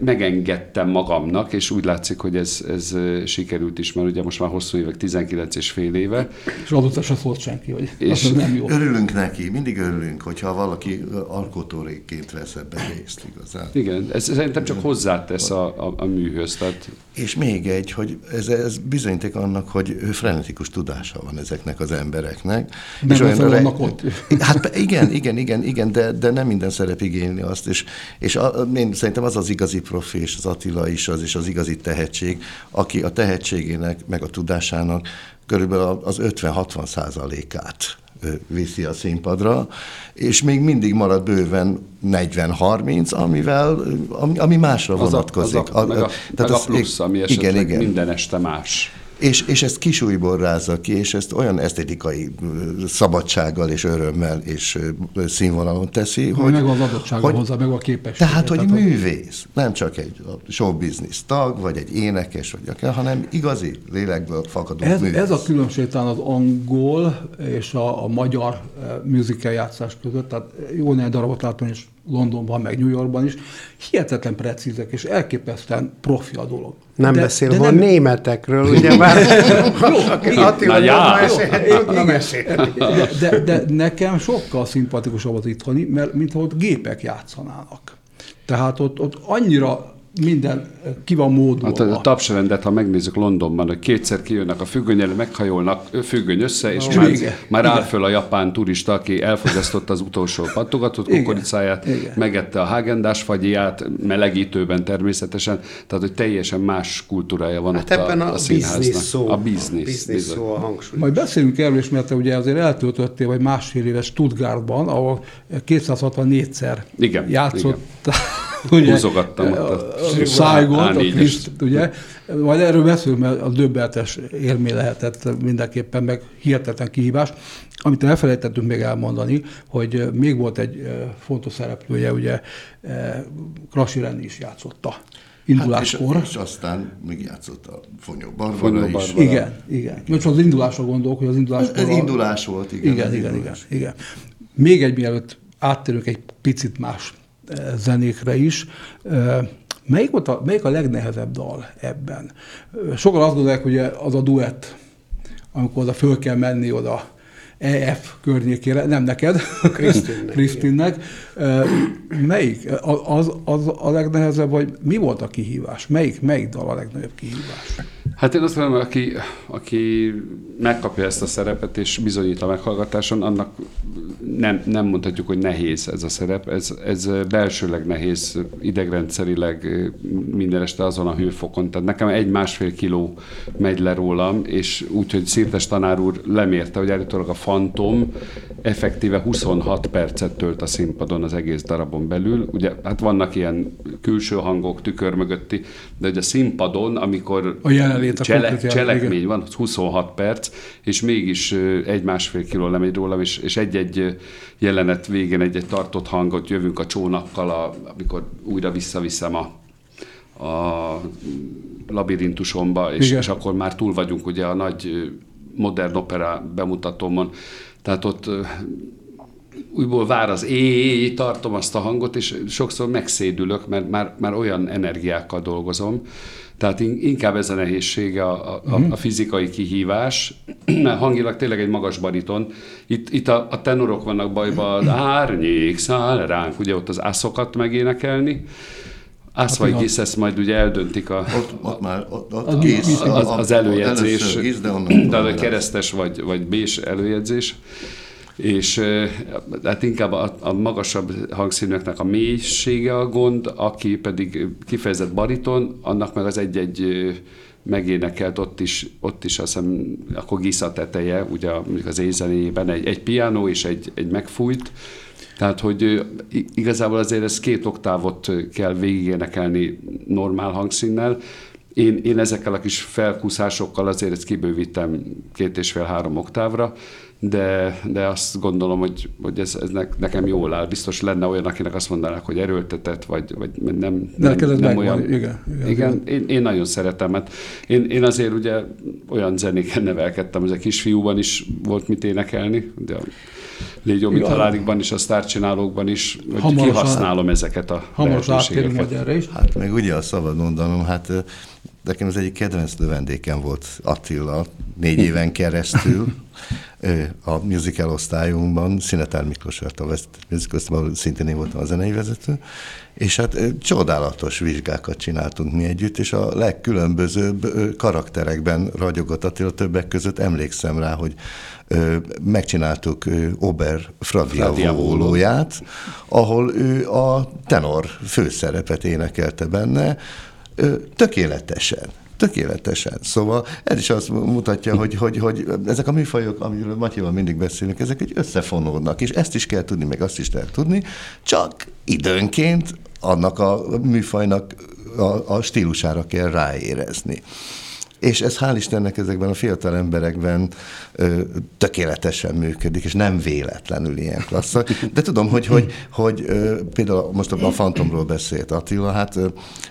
megengedtem magamnak, és úgy látszik, hogy ez, ez sikerült is, mert ugye most már hosszú évek, 19 és fél éve. És azóta se szólt senki, hogy és az nem jó. Örülünk neki, mindig örülünk, hogyha valaki alkotórékként vesz ebben részt igazán. Igen, ez szerintem csak hozzátesz a, a, a műhöz. Tehát... És még egy, hogy ez, ez bizonyíték annak, hogy frenetikus tudása van ezeknek az embereknek. Nem és olyan vannak ott. Hát igen, igen, igen, igen, de, de nem minden szerep igényli azt, és, és a, én szerintem az az igazi profi, és az Attila is az, és az igazi tehetség, aki a tehetségének, meg a tudásának körülbelül az 50-60 százalékát viszi a színpadra, és még mindig marad bőven 40-30, amivel, ami, ami másra az vonatkozik. A, az a, meg a, Tehát meg a plusz, ami igen, igen. minden este más. És, és ezt kisújból rázza ki, és ezt olyan esztetikai szabadsággal és örömmel és színvonalon teszi, Hogy, meg az adottsága hogy- hozzá, meg a képessége. Tehát, hogy hogy- művész, nem csak egy show business tag, vagy egy énekes, vagy akár, hanem igazi lélekből fakadó Ez, művész. ez a különbség talán az angol és a, a magyar musical játszás között, tehát jó néhány darabot láttam is Londonban, meg New Yorkban is, hihetetlen precízek, és elképesztően profi a dolog. Nem De- beszélve de a németekről, ugye már igen. Attila Na, de, de, de nekem sokkal szimpatikusabb az itthoni, mert mintha ott gépek játszanának. Tehát ott, ott annyira minden ki van módolva. Hát a tapsrendet, ha megnézzük Londonban, hogy kétszer kijönnek a függönyel, meghajolnak, függöny össze, és Ó, már, igen, már áll igen. föl a japán turista, aki elfogyasztotta az utolsó pattogatott Igen, kukoricáját, igen. megette a hágendás fagyját, melegítőben természetesen, tehát hogy teljesen más kultúrája van Hát ott ebben a, a, a színháznak. biznisz szó, A biznisz. biznisz bizony. szó a hangsúly. Majd beszélünk erről is, mert te ugye azért eltöltöttél vagy másfél éves Stuttgartban, ahol 264-szer Igen, játszott. Ugye, Húzogattam ott a- Szájgot, a A4-es. Kriszt, ugye. Majd erről beszélünk, mert a döbbenetes élmény lehetett mindenképpen, meg hihetetlen kihívás. Amit elfelejtettünk még elmondani, hogy még volt egy fontos szereplője, ugye Krasi Rendi is játszotta Hát induláskor. és, és aztán még játszott a Fonyó Barbara Fonyó is. Barbara. Igen, igen. Most az indulásra gondolok, hogy az indulás. Ez, ez indulás volt, igen. Igen, igen, igen, indulás. igen. Még egy mielőtt áttérünk egy picit más zenékre is. Melyik, volt a, melyik a legnehezebb dal ebben? Sokan azt gondolják, hogy az a duett, amikor oda föl kell menni oda EF környékére, nem neked, Krisztinnek, Melyik? Az, az a legnehezebb, vagy mi volt a kihívás? Melyik, melyik dal a legnagyobb kihívás? Hát én azt mondom, aki, aki megkapja ezt a szerepet és bizonyít a meghallgatáson, annak nem, nem mondhatjuk, hogy nehéz ez a szerep. Ez, ez belsőleg nehéz, idegrendszerileg minden este azon a hőfokon. Tehát nekem egy-másfél kiló megy le rólam, és úgyhogy Szirtes tanár úr lemérte, hogy állítólag a Fantom effektíve 26 percet tölt a színpadon az egész darabon belül. Ugye, hát vannak ilyen külső hangok, tükör mögötti, de hogy a színpadon, amikor A jelenlét, a csele, cselekmény igen. van, az 26 perc, és mégis egy-másfél kiló lemegy rólam, és, és egy-egy jelenet végén egy-egy tartott hangot jövünk a csónakkal, a, amikor újra visszaviszem a, a labirintusomba, és, Igen. és akkor már túl vagyunk ugye a nagy modern opera bemutatómon. Tehát ott újból vár az éj, tartom azt a hangot, és sokszor megszédülök, mert már, már olyan energiákkal dolgozom. Tehát in- inkább ez a nehézsége a, a, a fizikai kihívás, mert hangilag tényleg egy magas bariton. Itt, itt a, a tenorok vannak bajba, az árnyék száll ránk, ugye ott az ászokat megénekelni, Ász vagy igen. gisz, ezt majd ugye eldöntik a, Ott, ott már ott, ott Az a- az, a- az előjegyzés, gész, de onnan de a keresztes vagy, vagy bés előjegyzés, és hát inkább a, a magasabb hangszínűeknek a mélysége a gond, aki pedig kifejezett bariton, annak meg az egy-egy megénekelt ott is, ott is azt hiszem, akkor Gisza teteje, ugye mondjuk az éjzenéjében egy, egy piano és egy, egy megfújt, tehát, hogy igazából azért ez két oktávot kell végigénekelni normál hangszínnel. Én, én ezekkel a kis felkúszásokkal azért ezt kibővítem két és fél-három oktávra, de, de azt gondolom, hogy, hogy ez, ez ne- nekem jól áll. Biztos lenne olyan, akinek azt mondanák, hogy erőltetett, vagy, vagy nem, nem, Neked ez nem olyan. igen, igen, igen én, én nagyon szeretem, mert én, én azért ugye olyan zenéken nevelkedtem, ez a kisfiúban is volt mit énekelni, de a Légy jó, mint Igen. halálikban is, a sztárcsinálókban is, hogy Hamarosan- kihasználom ezeket a Hamarosan áttérünk lehetőségeket. erre is. Hát meg ugye a szabad mondanom, hát nekem az egyik kedvenc növendékem volt Attila négy éven keresztül a musical osztályunkban, Szinetár Miklós volt a West Musical szintén én voltam a zenei vezető, és hát csodálatos vizsgákat csináltunk mi együtt, és a legkülönbözőbb karakterekben ragyogott Attila többek között, emlékszem rá, hogy megcsináltuk Ober Fradia Fradiavolo. volóját, ahol ő a tenor főszerepet énekelte benne, tökéletesen. Tökéletesen. Szóval ez is azt mutatja, hogy, hogy, hogy ezek a műfajok, amiről Matyival mindig beszélünk, ezek egy összefonódnak, és ezt is kell tudni, meg azt is kell tudni, csak időnként annak a műfajnak a, a stílusára kell ráérezni. És ez hál' Istennek ezekben a fiatal emberekben ö, tökéletesen működik, és nem véletlenül ilyen klassz. De tudom, hogy, hogy, hogy ö, például most a Fantomról beszélt Attila, hát ö,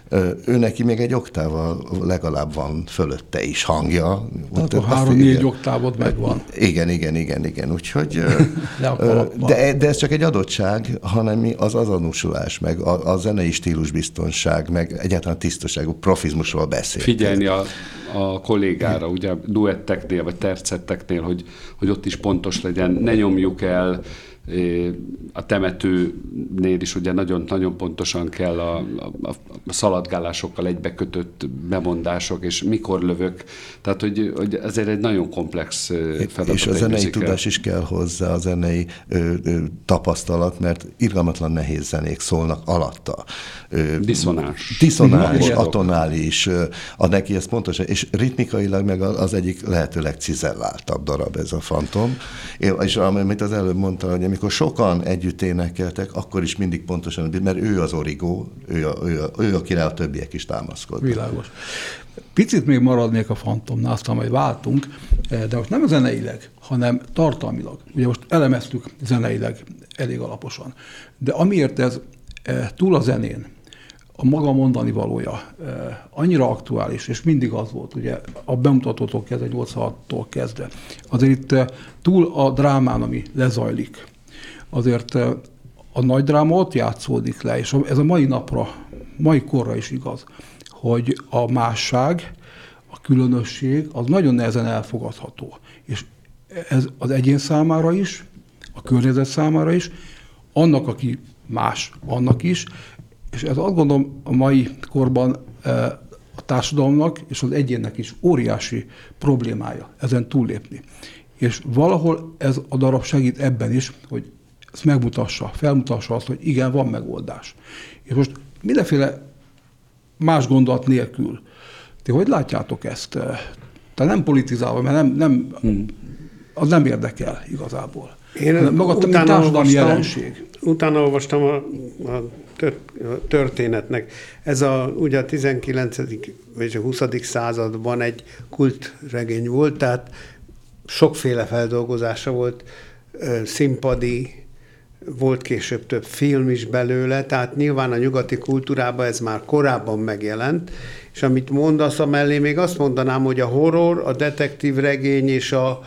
ö, ő neki még egy oktával legalább van fölötte is hangja. Tehát a három-négy oktávot megvan. Igen, igen, igen, igen. Úgyhogy, de, de, de ez csak egy adottság, hanem az azonosulás, meg a, a zenei stílusbiztonság, meg egyáltalán tisztaságú profizmusról beszél. Figyelni a, a kollégára, ugye duetteknél, vagy tercetteknél, hogy, hogy ott is pontos legyen, ne nyomjuk el, a temetőnél is ugye nagyon, nagyon pontosan kell a, a, a szaladgálásokkal egybekötött bemondások, és mikor lövök. Tehát, hogy, hogy ezért egy nagyon komplex feladat. És a zenei műzikál. tudás is kell hozzá, a zenei ö, ö, tapasztalat, mert irgalmatlan nehéz zenék szólnak alatta. Ö, diszonás. Diszonás, atonális, a neki ez pontosan, és ritmikailag meg az egyik lehetőleg cizelláltabb darab ez a fantom. És amit az előbb mondta, hogy amikor sokan együtt énekeltek, akkor is mindig pontosan, mert ő az origó, ő, a, ő, a, ő akire a többiek is támaszkodnak. Világos. Picit még maradnék a Fantomnál, aztán majd váltunk, eh, de most nem zeneileg, hanem tartalmilag. Ugye most elemeztük zeneileg elég alaposan. De amiért ez eh, túl a zenén, a maga mondani valója eh, annyira aktuális, és mindig az volt, ugye a bemutatótól kezdve, 86-tól kezdve. Azért itt túl a drámán, ami lezajlik, azért a nagy dráma ott játszódik le, és ez a mai napra, mai korra is igaz, hogy a másság, a különösség az nagyon nehezen elfogadható. És ez az egyén számára is, a környezet számára is, annak, aki más, annak is, és ez azt gondolom a mai korban a társadalomnak és az egyénnek is óriási problémája ezen túllépni. És valahol ez a darab segít ebben is, hogy ezt megmutassa, felmutassa azt, hogy igen, van megoldás. És most mindenféle más gondolat nélkül. Ti hogy látjátok ezt? Tehát nem politizálva, mert nem, nem, hmm. az nem érdekel igazából. Én maga, utána társadalmi olvastam, jelenség. Utána olvastam a, a történetnek. Ez a, ugye a 19. vagy a 20. században egy kultregény volt, tehát sokféle feldolgozása volt, színpadi, volt később több film is belőle, tehát nyilván a nyugati kultúrában ez már korábban megjelent, és amit mondasz a mellé, még azt mondanám, hogy a horror, a detektív regény és a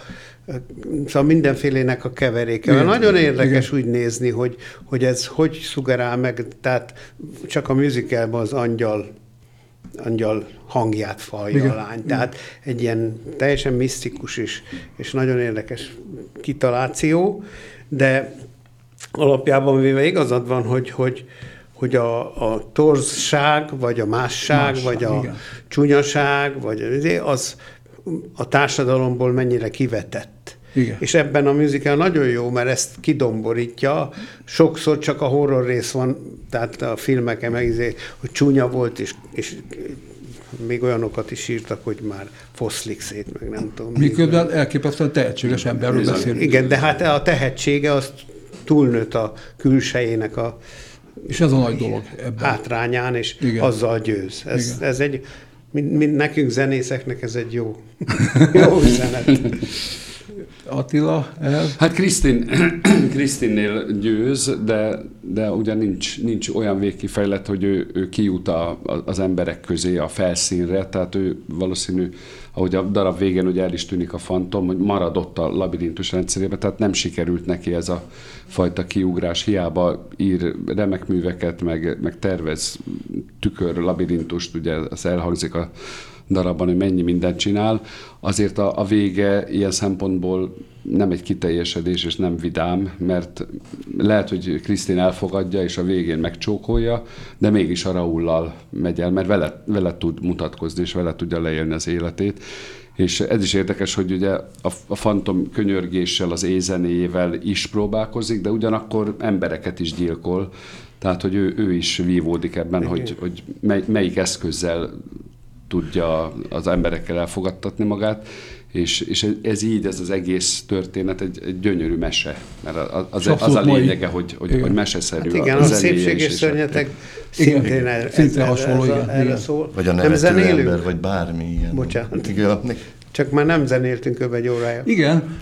Szóval mindenfélének a keveréke. Igen, Nagyon érdekes igen. úgy nézni, hogy, hogy ez hogy szugerál meg, tehát csak a musicalban az angyal angyal hangját falja Igen. a lány. Tehát egy ilyen teljesen misztikus és, és nagyon érdekes kitaláció, de alapjában véve igazad van, hogy, hogy, hogy a, a torzság, vagy a másság, másság vagy a igen. csúnyaság, vagy az a társadalomból mennyire kivetett. Igen. És ebben a musical nagyon jó, mert ezt kidomborítja. Sokszor csak a horror rész van, tehát a filmeken meg, izé, hogy csúnya volt, és, és még olyanokat is írtak, hogy már foszlik szét, meg nem tudom. Miközben elképesztően tehetséges emberről beszélünk. Igen, de hát a tehetsége azt túlnőtt a külsejének a és ez a nagy dolog ebben. hátrányán, és Igen. azzal győz. Ez, ez egy, mind, mind nekünk zenészeknek ez egy jó, jó üzenet. Attila, ez? Hát Krisztin, Krisztinnél győz, de, de ugye nincs, nincs olyan végkifejlett, hogy ő, ő kijut a, az emberek közé a felszínre, tehát ő valószínű, ahogy a darab végén ugye el is tűnik a fantom, hogy maradott a labirintus rendszerében, tehát nem sikerült neki ez a fajta kiugrás, hiába ír remek műveket, meg, meg tervez tükör labirintust, ugye az elhangzik a darabban, hogy mennyi mindent csinál, azért a, a vége ilyen szempontból nem egy kiteljesedés és nem vidám, mert lehet, hogy Krisztin elfogadja és a végén megcsókolja, de mégis a Raullal megy el, mert vele, vele tud mutatkozni és vele tudja leélni az életét. És ez is érdekes, hogy ugye a, a fantom könyörgéssel, az ézenéjével is próbálkozik, de ugyanakkor embereket is gyilkol, tehát, hogy ő, ő is vívódik ebben, Igen. hogy, hogy mely, melyik eszközzel tudja az emberekkel elfogadtatni magát, És, és ez így, ez az egész történet egy, egy gyönyörű mese, mert az, az, az a lényege, hogy, hogy, Igen. hogy meseszerű Hát igen, a, a szépség és Igen, szintén igen. erre, Szinte erre, hasonló, erre, igen, erre igen. szól. Vagy a nevető ember, vagy bármi ilyen. Bocsánat. Igen, csak már nem zenéltünk kb. egy órája. Igen,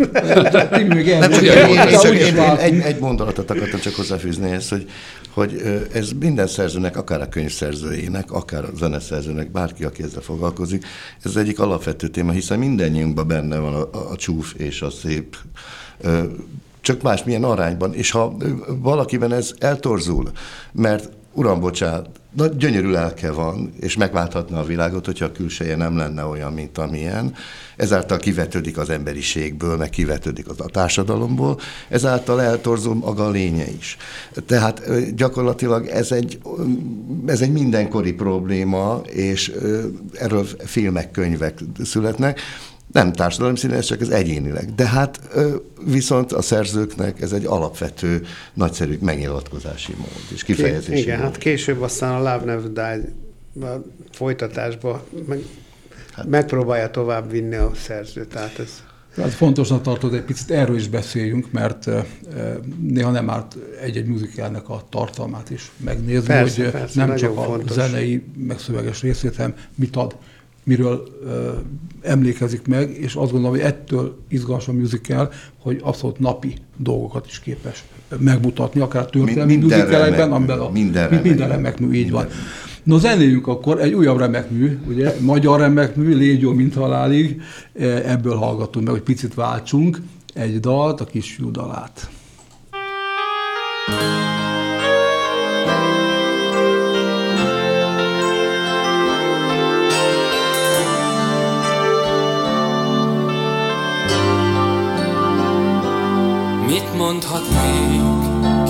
még Nem csak én, én, én, én egy, egy mondalatot akartam csak hozzáfűzni ehhez, hogy, hogy ez minden szerzőnek, akár a könyvszerzőjének, akár a zeneszerzőnek, bárki, aki ezzel foglalkozik, ez az egyik alapvető téma, hiszen mindennyiunkban benne van a, a, a csúf és a szép, ö, csak más milyen arányban, és ha valakiben ez eltorzul, mert uram, bocsánat, na, gyönyörű lelke van, és megválthatna a világot, hogyha a külseje nem lenne olyan, mint amilyen. Ezáltal kivetődik az emberiségből, meg kivetődik az a társadalomból, ezáltal eltorzul maga a lénye is. Tehát gyakorlatilag ez egy, ez egy mindenkori probléma, és erről filmek, könyvek születnek. Nem társadalmi szinten, ez csak az egyénileg. De hát viszont a szerzőknek ez egy alapvető, nagyszerű megnyilatkozási mód és kifejezési Igen, mód. hát később aztán a Love Never Die a folytatásba meg, hát. megpróbálja tovább vinni a szerző. Tehát ez Hát fontosnak tartod, egy picit erről is beszéljünk, mert néha nem árt egy-egy musicalnek a tartalmát is megnézni, Persze, hogy persze, nem csak a fontos. zenei, meg szöveges részét, hanem mit ad, miről ö, emlékezik meg, és azt gondolom, hogy ettől izgalmas a musical, hogy abszolút napi dolgokat is képes megmutatni, akár történelmi Minden musicalekben, amiben a, minden mi- minden remek remek mű. mű, így van. No, zenéljünk akkor egy újabb remek mű, ugye, magyar remek mű, Légy jó, mint halálig, E, ebből hallgatunk meg, hogy picit váltsunk egy dalt, a kisfiú dalát. Mit mondhatnék,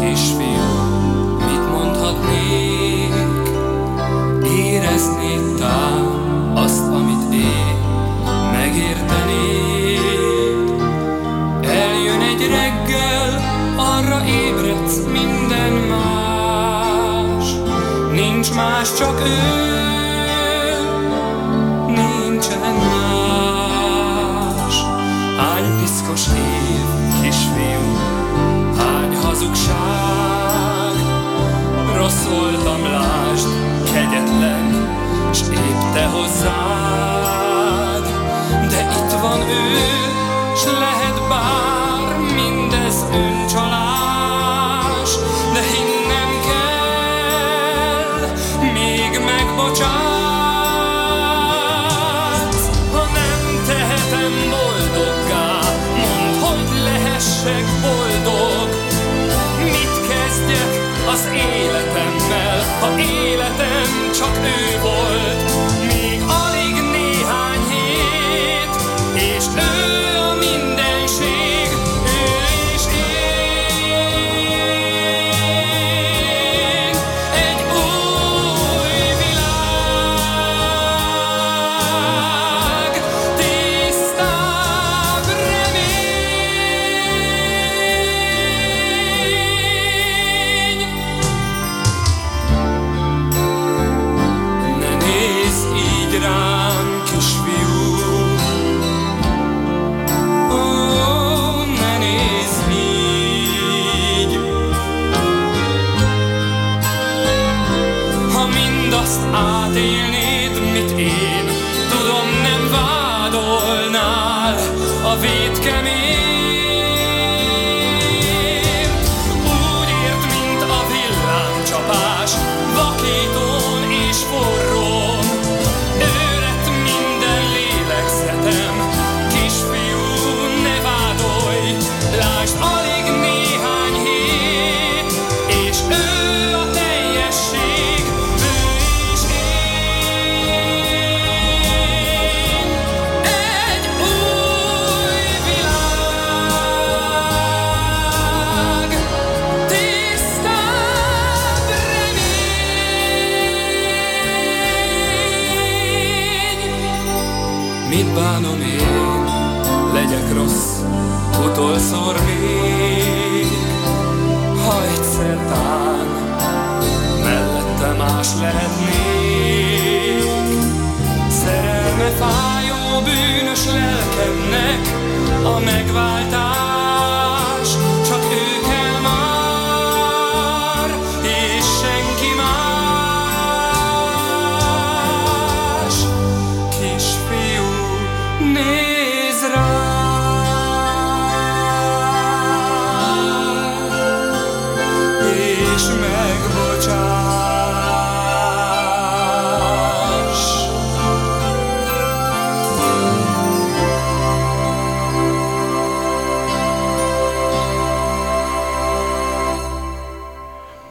kisfiú, mit mondhatnék? Éreznéd talán azt, amit én megértenék. Eljön egy reggel, arra ébredsz minden más. Nincs más, csak ő, te hozzád. De itt van ő, s lehet bár mindez öncsalás, de hinnem kell, még megbocsátsz. Ha nem tehetem boldoggá, mondd, hogy lehessek boldog. Mit kezdjek az életemmel, ha életem csak ő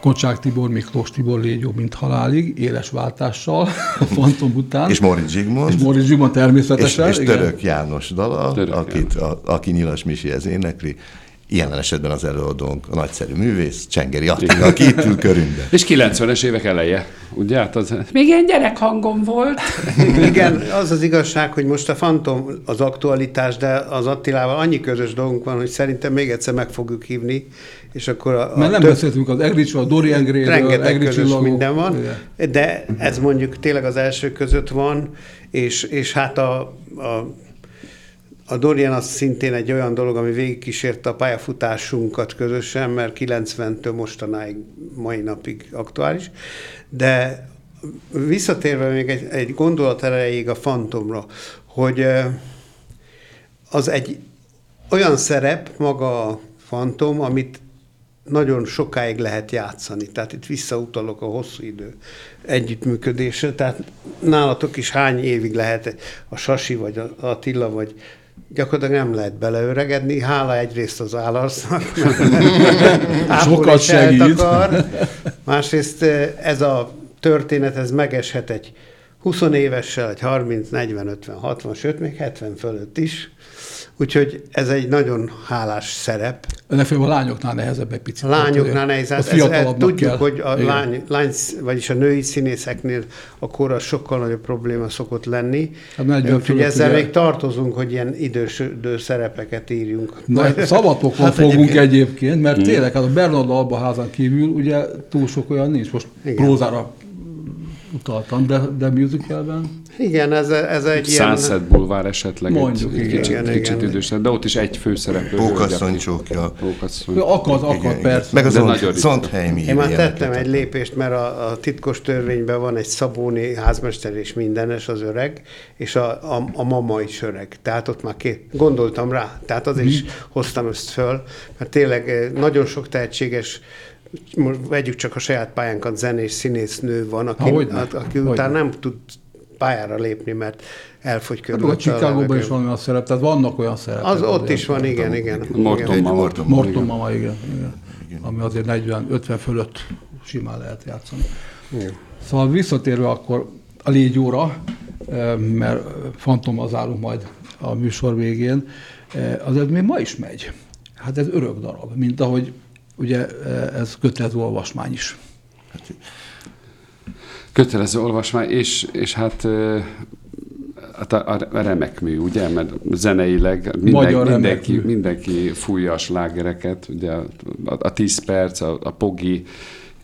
Kocsák Tibor, Miklós Tibor légy jobb, mint halálig, éles váltással, a Fantom után. És Moritz Zsigmond. És Moritz Zsigmond És, természetesen. és igen. Török János dala, Török akit, a, aki Nyilas Misihez énekli. Jelen esetben az előadónk a nagyszerű művész, Csengeri Attila, aki itt ül körünkben. És 90-es évek eleje, ugye? Hát az, még ilyen gyerekhangom volt. Igen, az az igazság, hogy most a Fantom az aktualitás, de az Attilával annyi közös dolgunk van, hogy szerintem még egyszer meg fogjuk hívni, és akkor a, a Mert nem több- beszéltünk az Egricsről, a Dori Engréről, rengeteg Egri közös csillagok. minden van, Igen. de ez mondjuk tényleg az első között van, és, és hát a, a, a Dorian az szintén egy olyan dolog, ami végigkísérte a pályafutásunkat közösen, mert 90-től mostanáig, mai napig aktuális, de visszatérve még egy, egy gondolat erejéig a Fantomra, hogy az egy olyan szerep maga a Fantom, amit nagyon sokáig lehet játszani. Tehát itt visszautalok a hosszú idő együttműködésre. Tehát nálatok is hány évig lehet a Sasi, vagy a Attila, vagy gyakorlatilag nem lehet beleöregedni. Hála egyrészt az állarsznak, Sokat segít. Akar. Másrészt eh, ez a történet, ez megeshet egy 20 évessel, egy 30, 40, 50, 60, sőt még 70 fölött is. Úgyhogy ez egy nagyon hálás szerep. Legfeljebb a lányoknál nehezebb egy picit. A lányoknál nehéz. ott Ez, ez, fiatalabbnak tudjuk, kell. hogy a Igen. lány, lány, vagyis a női színészeknél a kor az sokkal nagyobb probléma szokott lenni. Hát 40 Úgyhogy ezzel ugye- még tartozunk, hogy ilyen idősödő szerepeket írjunk. Na, szabadokon Hát fogunk egyébként- egyébként, mert tényleg hát a Bernard Alba házán kívül ugye túl sok olyan nincs. Most Igen. prózára utaltam, de, de musicalben Igen, ez, ez egy ilyen... Sunset Boulevard esetleg Mondjuk, egy, egy igen. kicsit, Igen, kicsit igen. idősebb, de ott is egy főszereplő. Pókasszony csókja. Pókasszony. akad, akad, Igen, persze. Meg az ír Én már tettem egy lépést, mert a, a titkos törvényben van egy Szabóni házmester és mindenes az öreg, és a, a, a mama is öreg. Tehát ott már két, gondoltam rá, tehát azért is hoztam ezt föl, mert tényleg eh, nagyon sok tehetséges most vegyük csak a saját pályánkat, zenés színésznő van, aki, Hogyne. aki Hogyne. utána nem tud pályára lépni, mert elfogy Hát a Chicagóban is van olyan szerep, tehát vannak olyan szerepek. Az ott is van, igen, igen. Morton Mama. Morton Mama, igen, igen. Ami azért 40-50 fölött simán lehet játszani. Szóval visszatérve akkor a légyóra, eh, mert fantommal zárunk majd a műsor végén, eh, azért még ma is megy. Hát ez örök darab, mint ahogy ugye eh, ez kötelező olvasmány is. Kötelező olvasmány, és, és hát ö, hát a, a remek mű, ugye, mert zeneileg Magyar minden, remek mindenki, mű. mindenki fújja a slágereket, ugye a, a, a 10 perc, a, a Pogi,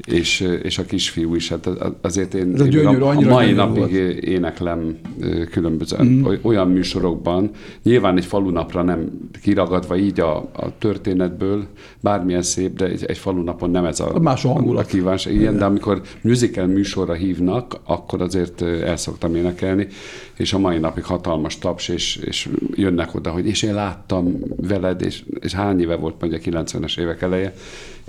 és, és a kisfiú is, hát azért én, Ez a én gyönyörű, a, a mai napig volt. éneklem különböző mm. olyan műsorokban, nyilván egy falunapra nem kiragadva így a, a történetből, bármilyen szép, de egy, egy falunapon nem ez a, Más a hangulat. a kívánság. Igen, de amikor musical műsorra hívnak, akkor azért el szoktam énekelni, és a mai napig hatalmas taps, és, és jönnek oda, hogy és én láttam veled, és, és hány éve volt mondja 90-es évek eleje,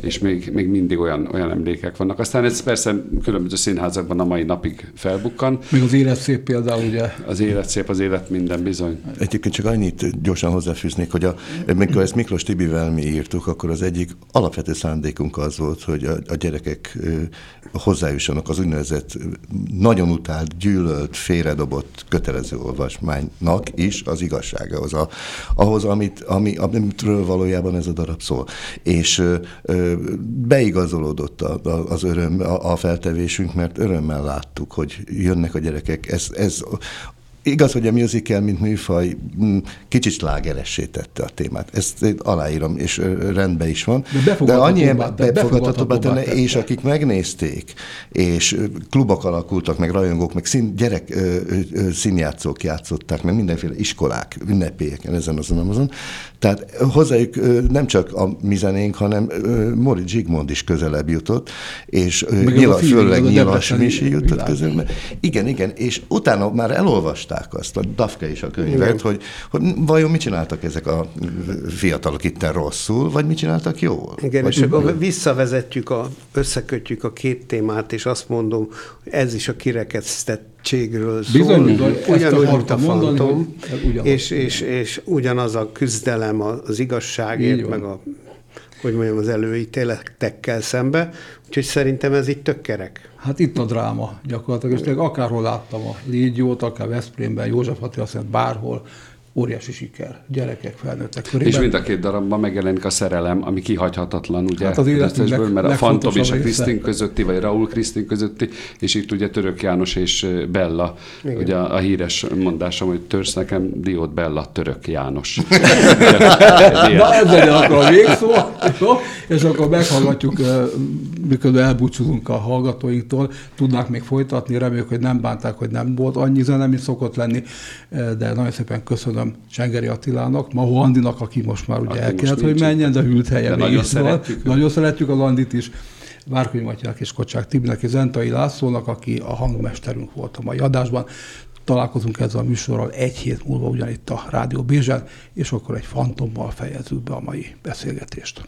és még, még mindig olyan, olyan emlékek vannak. Aztán ez persze különböző színházakban a mai napig felbukkan. Még az élet szép például ugye Az élet szép, az élet minden bizony. Egyébként csak annyit gyorsan hozzáfűznék, hogy a, mikor ezt Miklós Tibivel mi írtuk, akkor az egyik alapvető szándékunk az volt, hogy a, a gyerekek hozzájussanak az úgynevezett nagyon utált, gyűlölt, félredobott kötelező olvasmánynak is az igazságához, a, ahhoz, amit, ami, amitről valójában ez a darab szól. És ö, ö, beigazolódott a, a, az öröm, a, feltevésünk, mert örömmel láttuk, hogy jönnek a gyerekek. Ez, ez igaz, hogy a musical, mint műfaj, mm, kicsit slágeressé tette a témát. Ezt én aláírom, és rendben is van. De De annyi befogadhatóbbá tenne, és akik megnézték, és klubok alakultak, meg rajongók, meg szín, gyerek ö, ö, színjátszók játszották, meg mindenféle iskolák, ünnepélyeken, ezen azon, azon. Tehát hozzájuk nem csak a mi zenénk, hanem Mori Zsigmond is közelebb jutott, és feeling, főleg Nyilas Misi jutott közömbbe. Igen, igen, és utána már elolvasták azt, a Dafke is a könyvet, Igen. hogy, hogy vajon mit csináltak ezek a fiatalok itten rosszul, vagy mit csináltak jól? Igen, vagy és akkor visszavezetjük, a, összekötjük a két témát, és azt mondom, hogy ez is a kirekesztettségről szól. Bizony, ugyanúgy, mint a mondani, fantom, és, és, és ugyanaz a küzdelem az igazságért, meg a hogy mondjam, az előítéletekkel szembe. Úgyhogy szerintem ez itt tök kerek. Hát itt a dráma gyakorlatilag, és tényleg akárhol láttam a Légyót, akár Veszprémben, József Attila bárhol, óriási siker, gyerekek, felnőttek körében. És mind a két darabban megjelenik a szerelem, ami kihagyhatatlan, ugye? Hát az életünknek Ötletesből, mert a Fantom és a Krisztin közötti, vagy Raúl Krisztin közötti, és itt ugye Török János és Bella, Igen. ugye a, a híres mondásom, hogy törsz nekem diót Bella, Török János. Na ez legyen akkor a végszó, és akkor meghallgatjuk, miközben elbúcsúzunk a hallgatóinktól, tudnák még folytatni, reméljük, hogy nem bánták, hogy nem volt annyi zene, mint szokott lenni, eh, de nagyon szépen köszönöm Csengeri Attilának, Mahó Andinak, aki most már ugye el kellett, hogy menjen, de hűlt helye De nagyon szeretjük. Nagyon szeretjük a Landit is. Várkonyi Matyák és Kocsák Tibinek és Zentai Lászlónak, aki a hangmesterünk volt a mai adásban. Találkozunk ezzel a műsorral egy hét múlva ugyanitt a Rádió Bézsen, és akkor egy fantommal fejezzük be a mai beszélgetést.